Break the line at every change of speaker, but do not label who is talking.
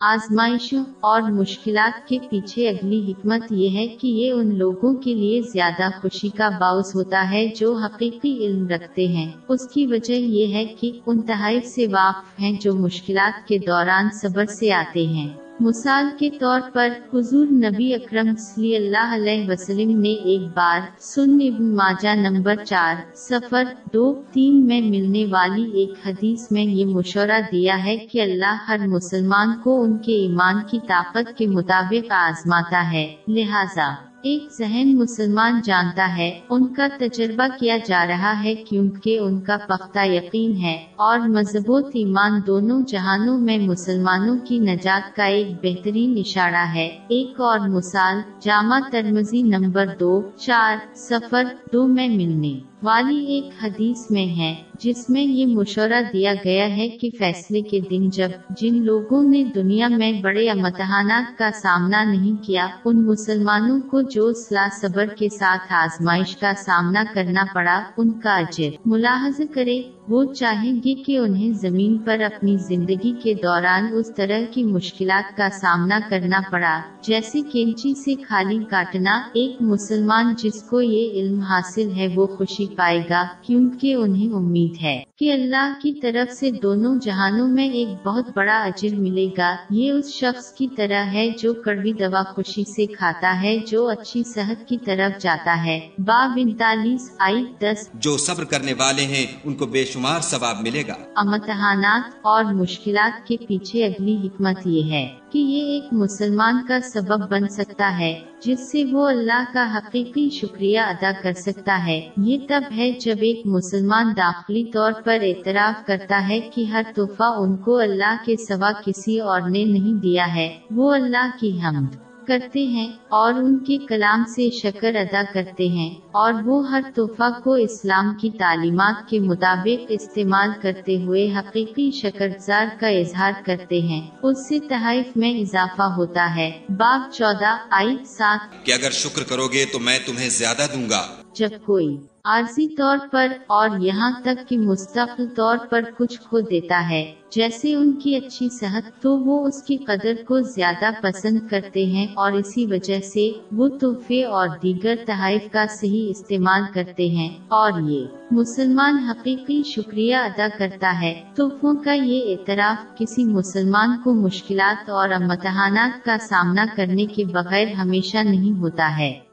آزمائشوں اور مشکلات کے پیچھے اگلی حکمت یہ ہے کہ یہ ان لوگوں کے لیے زیادہ خوشی کا باعث ہوتا ہے جو حقیقی علم رکھتے ہیں۔ اس کی وجہ یہ ہے کہ ان تحائف سے واقف ہیں جو مشکلات کے دوران صبر سے آتے ہیں۔ مثال کے طور پر، حضور نبی اکرم صلی اللہ علیہ وسلم نے ایک بار سن ابن ماجہ نمبر چار، سفر دو، تین میں ملنے والی ایک حدیث میں یہ مشورہ دیا ہے کہ اللہ ہر مسلمان کو ان کے ایمان کی طاقت کے مطابق آزماتا ہے۔ لہذا ایک ذہن مسلمان جانتا ہے، ان کا تجربہ کیا جا رہا ہے کیونکہ ان کا پختہ یقین ہے اور مضبوط ایمان دونوں جہانوں میں مسلمانوں کی نجات کا ایک بہترین اشارہ ہے۔ ایک اور مثال، جامع ترمزی نمبر دو، چار سفر دو میں ملنے۔ والی ایک حدیث میں ہے، جس میں یہ مشورہ دیا گیا ہے کہ فیصلے کے دن جب جن لوگوں نے دنیا میں بڑے امتحانات کا سامنا نہیں کیا، ان مسلمانوں کو جو صلاح صبر کے ساتھ آزمائش کا سامنا کرنا پڑا، ان کا اجر ملاحظ کرے۔ وہ چاہیں گے کہ انہیں زمین پر اپنی زندگی کے دوران اس طرح کی مشکلات کا سامنا کرنا پڑا، جیسے کینچی سے خالی کاٹنا۔ ایک مسلمان جس کو یہ علم حاصل ہے، وہ خوشی پائے گا کیونکہ انہیں امید ہے کہ اللہ کی طرف سے دونوں جہانوں میں ایک بہت بڑا اجر ملے گا۔ یہ اس شخص کی طرح ہے جو کڑوی دوا خوشی سے کھاتا ہے جو اچھی صحت کی طرف جاتا ہے۔ باب انتالیس آئی دس۔
جو صبر کرنے والے ہیں ان کو بے شمار ثواب ملے گا۔
امتحانات اور مشکلات کے پیچھے اگلی حکمت یہ ہے۔ کہ یہ ایک مسلمان کا سبب بن سکتا ہے، جس سے وہ اللہ کا حقیقی شکریہ ادا کر سکتا ہے۔ یہ تب ہے جب ایک مسلمان داخلی طور پر اعتراف کرتا ہے کہ ہر تحفہ ان کو اللہ کے سوا کسی اور نے نہیں دیا ہے۔ وہ اللہ کی حمد۔ کرتے ہیں اور ان کے کلام سے شکر ادا کرتے ہیں اور وہ ہر تحفہ کو اسلام کی تعلیمات کے مطابق استعمال کرتے ہوئے حقیقی شکر زار کا اظہار کرتے ہیں۔ اس سے تحائف میں اضافہ ہوتا ہے۔ باب چودہ آئی سات۔
کہ اگر شکر کرو گے تو میں تمہیں زیادہ دوں گا۔
جب کوئی عارضی طور پر اور یہاں تک کہ مستقل طور پر کچھ کھو دیتا ہے، جیسے ان کی اچھی صحت، تو وہ اس کی قدر کو زیادہ پسند کرتے ہیں اور اسی وجہ سے وہ تحفے اور دیگر تحائف کا صحیح استعمال کرتے ہیں۔ اور یہ مسلمان حقیقی شکریہ ادا کرتا ہے۔ تحفوں کا یہ اعتراف کسی مسلمان کو مشکلات اور امتحانات کا سامنا کرنے کے بغیر ہمیشہ نہیں ہوتا ہے۔